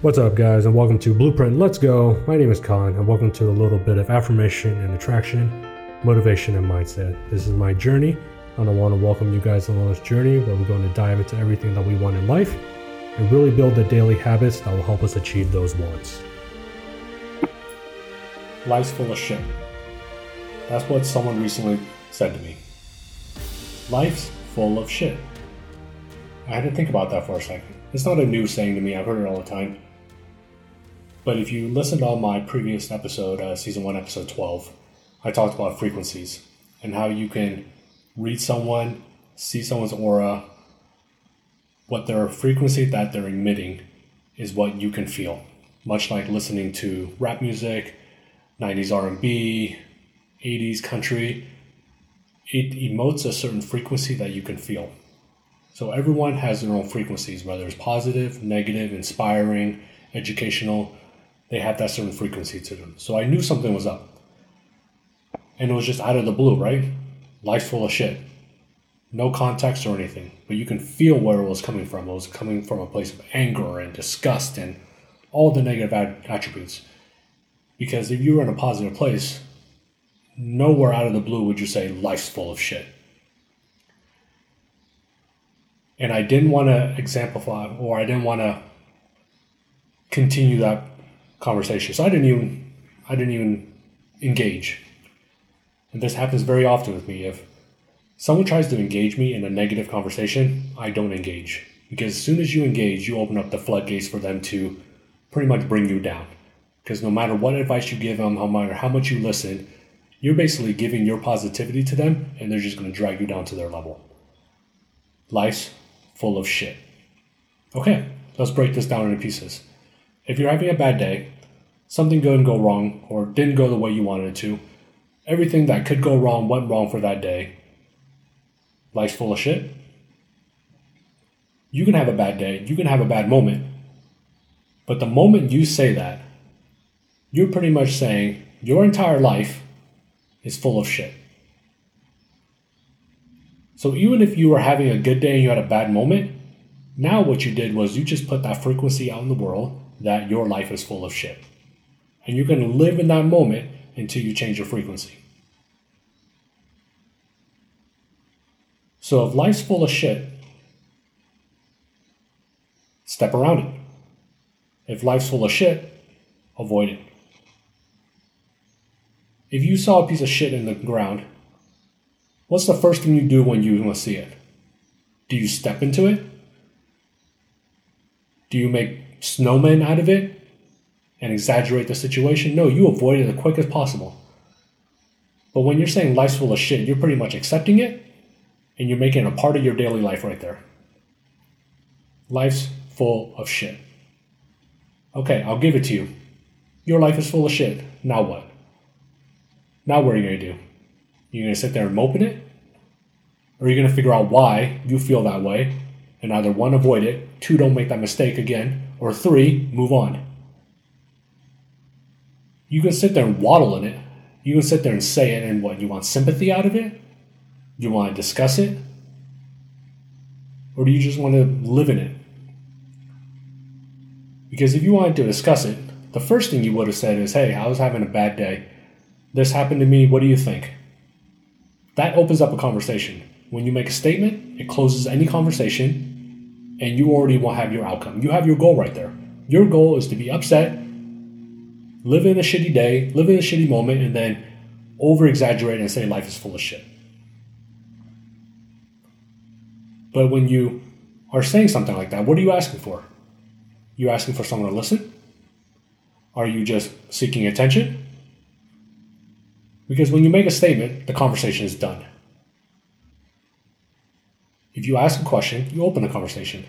What's up, guys, and welcome to Blueprint Let's Go. My name is Colin, and welcome to a little bit of affirmation and attraction, motivation, and mindset. This is my journey, and I want to welcome you guys along this journey where we're going to dive into everything that we want in life and really build the daily habits that will help us achieve those wants. Life's full of shit. That's what someone recently said to me. Life's full of shit. I had to think about that for a second. It's not a new saying to me, I've heard it all the time. But if you listened on my previous episode, uh, season 1, episode 12, I talked about frequencies and how you can read someone, see someone's aura, what their frequency that they're emitting is what you can feel. Much like listening to rap music, 90s R&B, 80s country, it emotes a certain frequency that you can feel. So everyone has their own frequencies, whether it's positive, negative, inspiring, educational they had that certain frequency to them. So I knew something was up. And it was just out of the blue, right? Life's full of shit. No context or anything, but you can feel where it was coming from. It was coming from a place of anger and disgust and all the negative attributes. Because if you were in a positive place, nowhere out of the blue would you say life's full of shit. And I didn't want to exemplify or I didn't want to continue that conversation. So I didn't even I didn't even engage. And this happens very often with me. If someone tries to engage me in a negative conversation, I don't engage. Because as soon as you engage, you open up the floodgates for them to pretty much bring you down. Because no matter what advice you give them, no matter how much you listen, you're basically giving your positivity to them and they're just going to drag you down to their level. Life's full of shit. Okay, let's break this down into pieces. If you're having a bad day, something didn't go wrong, or didn't go the way you wanted it to, everything that could go wrong went wrong for that day. Life's full of shit. You can have a bad day, you can have a bad moment. But the moment you say that, you're pretty much saying your entire life is full of shit. So even if you were having a good day and you had a bad moment, now what you did was you just put that frequency out in the world that your life is full of shit. And you're going to live in that moment until you change your frequency. So if life's full of shit, step around it. If life's full of shit, avoid it. If you saw a piece of shit in the ground, what's the first thing you do when you see it? Do you step into it? Do you make snowmen out of it and exaggerate the situation. No, you avoid it as quick as possible. But when you're saying life's full of shit, you're pretty much accepting it and you're making it a part of your daily life right there. Life's full of shit. Okay, I'll give it to you. Your life is full of shit. Now what? Now what are you going to do? You're going to sit there and mope in it? Or are you going to figure out why you feel that way and either one, avoid it, two, don't make that mistake again, or three, move on. You can sit there and waddle in it. You can sit there and say it, and what? You want sympathy out of it? You want to discuss it? Or do you just want to live in it? Because if you wanted to discuss it, the first thing you would have said is, Hey, I was having a bad day. This happened to me. What do you think? That opens up a conversation. When you make a statement, it closes any conversation and you already will have your outcome. You have your goal right there. Your goal is to be upset, live in a shitty day, live in a shitty moment, and then over exaggerate and say life is full of shit. But when you are saying something like that, what are you asking for? You asking for someone to listen? Are you just seeking attention? Because when you make a statement, the conversation is done. If you ask a question, you open a conversation.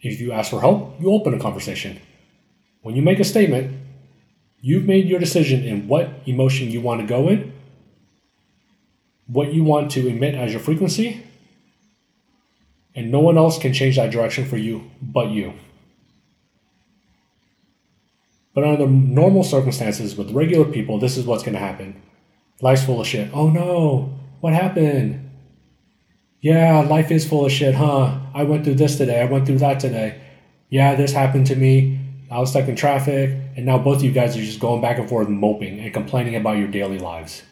If you ask for help, you open a conversation. When you make a statement, you've made your decision in what emotion you want to go in, what you want to emit as your frequency, and no one else can change that direction for you but you. But under normal circumstances with regular people, this is what's going to happen. Life's full of shit. Oh no, what happened? Yeah, life is full of shit, huh? I went through this today. I went through that today. Yeah, this happened to me. I was stuck in traffic, and now both of you guys are just going back and forth moping and complaining about your daily lives.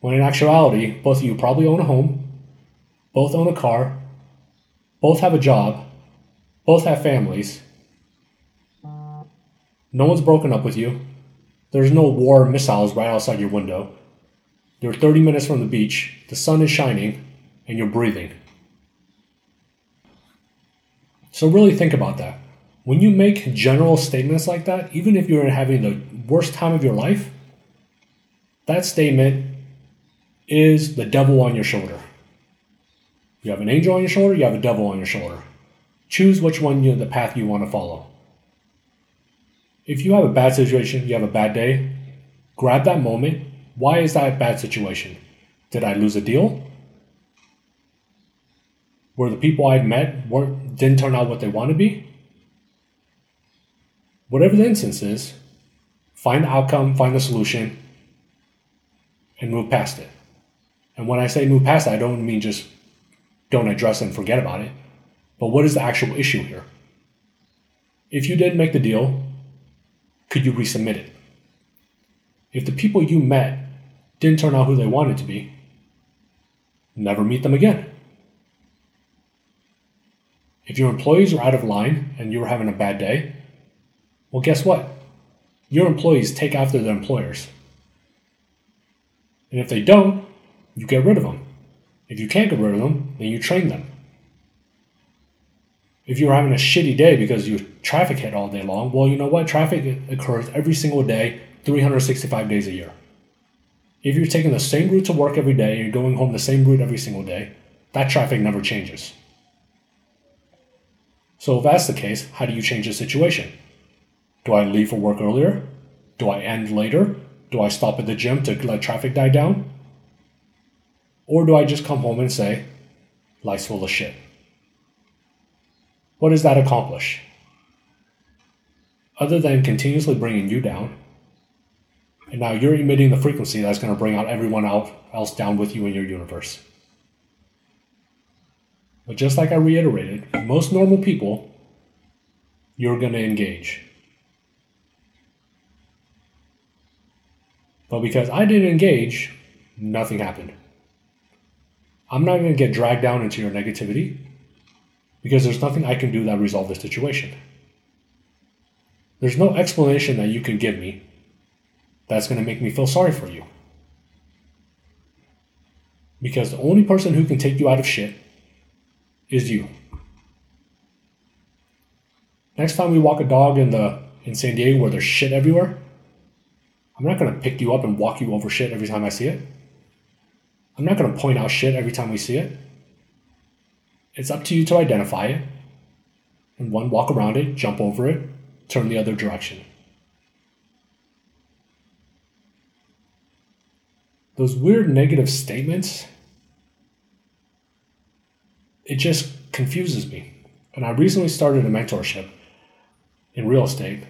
When in actuality, both of you probably own a home, both own a car, both have a job, both have families. No one's broken up with you. There's no war missiles right outside your window. You're 30 minutes from the beach, the sun is shining, and you're breathing. So, really think about that. When you make general statements like that, even if you're having the worst time of your life, that statement is the devil on your shoulder. You have an angel on your shoulder, you have a devil on your shoulder. Choose which one you the path you want to follow. If you have a bad situation, you have a bad day, grab that moment. Why is that a bad situation? Did I lose a deal? Where the people I'd met weren't didn't turn out what they want to be? Whatever the instance is, find the outcome, find the solution, and move past it. And when I say move past it, I don't mean just don't address and forget about it. But what is the actual issue here? If you didn't make the deal, could you resubmit it? If the people you met didn't turn out who they wanted to be, never meet them again. If your employees are out of line and you're having a bad day, well, guess what? Your employees take after their employers. And if they don't, you get rid of them. If you can't get rid of them, then you train them. If you're having a shitty day because you traffic hit all day long, well, you know what? Traffic occurs every single day, 365 days a year. If you're taking the same route to work every day and you're going home the same route every single day, that traffic never changes. So, if that's the case, how do you change the situation? Do I leave for work earlier? Do I end later? Do I stop at the gym to let traffic die down? Or do I just come home and say, life's full of shit? What does that accomplish? Other than continuously bringing you down, and now you're emitting the frequency that's going to bring out everyone else down with you in your universe. But just like I reiterated, most normal people, you're going to engage. But because I didn't engage, nothing happened. I'm not going to get dragged down into your negativity because there's nothing I can do that resolve the situation. There's no explanation that you can give me that's going to make me feel sorry for you. Because the only person who can take you out of shit is you. Next time we walk a dog in the in San Diego where there's shit everywhere, I'm not to pick you up and walk you over shit every time I see it. I'm not to point out shit every time we see it. It's up to you to identify it. And one, walk around it, jump over it, turn the other direction. Those weird negative statements, it just confuses me. And I recently started a mentorship in real estate.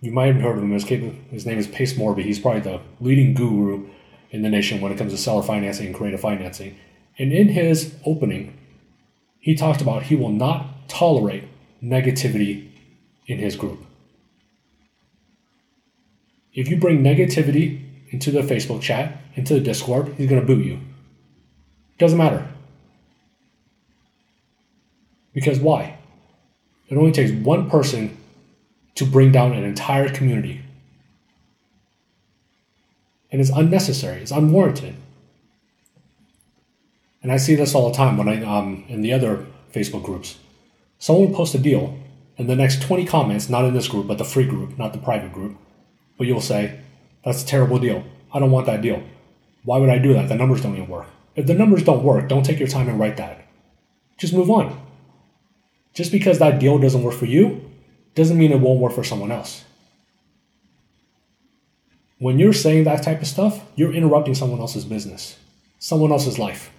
You might have heard of him. His, name is Pace Morby. He's probably the leading guru in the nation when it comes to seller financing and creative financing. And in his opening, he talked about he will not tolerate negativity in his group. If you bring negativity into the Facebook chat, into the Discord, he's going to boot you. Doesn't matter. Because why? It only takes one person to bring down an entire community and it's unnecessary. It's unwarranted. And I see this all the time when I um in the other Facebook groups. Someone will post a deal, and the next 20 comments, not in this group, but the free group, not the private group, but you'll say, That's a terrible deal. I don't want that deal. Why would I do that? The numbers don't even work. If the numbers don't work, don't take your time and write that. Just move on. Just because that deal doesn't work for you doesn't mean it won't work for someone else. When you're saying that type of stuff, you're interrupting someone else's business, someone else's life.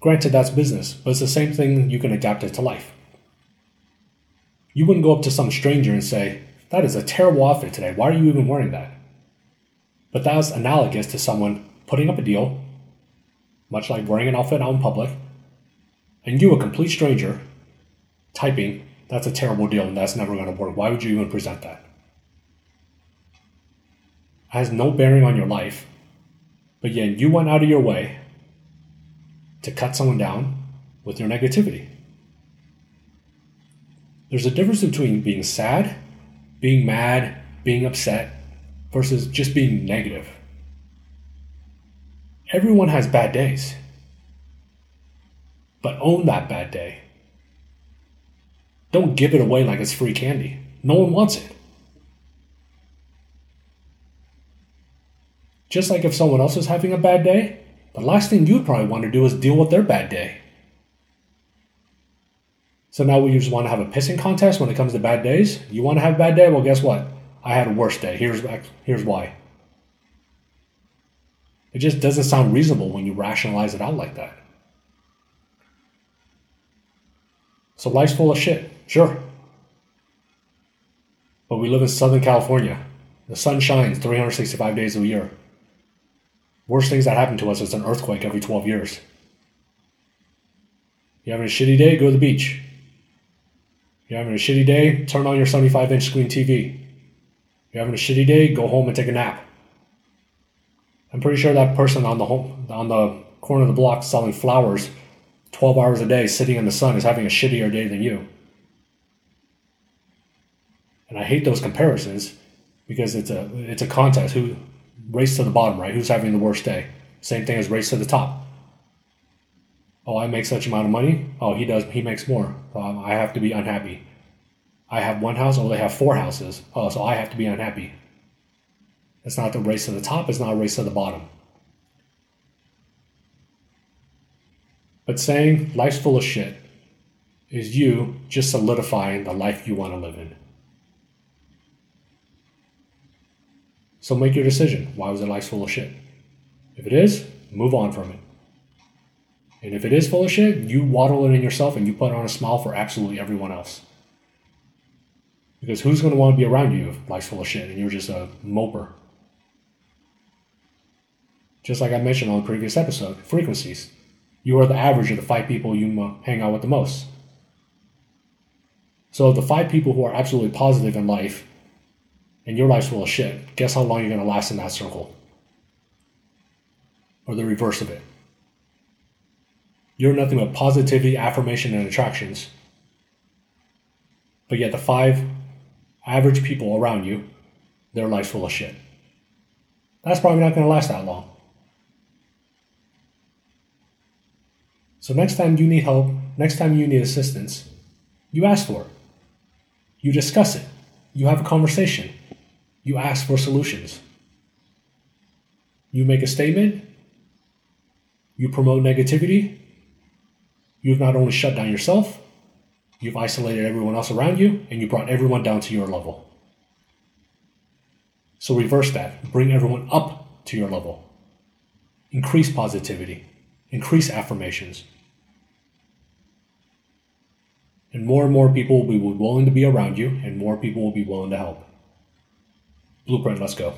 Granted, that's business, but it's the same thing you can adapt it to life. You wouldn't go up to some stranger and say, That is a terrible outfit today. Why are you even wearing that? But that's analogous to someone putting up a deal, much like wearing an outfit out in public, and you, a complete stranger, typing, that's a terrible deal and that's never going to work. Why would you even present that? It has no bearing on your life, but yet you went out of your way to cut someone down with your negativity. There's a difference between being sad, being mad, being upset, versus just being negative. Everyone has bad days, but own that bad day. Don't give it away like it's free candy. No one wants it. Just like if someone else is having a bad day, the last thing you'd probably want to do is deal with their bad day. So now we just want to have a pissing contest when it comes to bad days. You want to have a bad day? Well, guess what? I had a worse day. Here's here's why. It just doesn't sound reasonable when you rationalize it out like that. So life's full of shit, sure. But we live in Southern California. The sun shines 365 days a year. Worst things that happen to us is an earthquake every 12 years. You having a shitty day? Go to the beach. You're having a shitty day? Turn on your 75 inch screen TV. You're having a shitty day? Go home and take a nap. I'm pretty sure that person on the home, on the corner of the block selling flowers 12 hours a day sitting in the sun is having a shittier day than you. And I hate those comparisons because it's a it's a contest who race to the bottom, right? Who's having the worst day? Same thing as race to the top. Oh, I make such amount of money. Oh, he does. He makes more. Um, I have to be unhappy. I have one house. Oh, they have four houses. Oh, so I have to be unhappy. It's not the race to the top. It's not a race to the bottom. But saying life's full of shit is you just solidifying the life you want to live in. So make your decision. Why was it full of shit? If it is, move on from it. And if it is full of shit, you waddle it in yourself and you put on a smile for absolutely everyone else. Because who's going to want to be around you if life's full of shit and you're just a moper? Just like I mentioned on the previous episode, frequencies. You are the average of the five people you uh, hang out with the most. So the five people who are absolutely positive in life and your life's full of shit, guess how long you're going to last in that circle? Or the reverse of it. You're nothing but positivity, affirmation, and attractions. But yet, the five average people around you, their life's full of shit. That's probably not going to last that long. So, next time you need help, next time you need assistance, you ask for it. You discuss it. You have a conversation. You ask for solutions. You make a statement. You promote negativity. You've not only shut down yourself, you've isolated everyone else around you, and you brought everyone down to your level. So reverse that. Bring everyone up to your level. Increase positivity. Increase affirmations. And more and more people will be willing to be around you, and more people will be willing to help. Blueprint, let's go.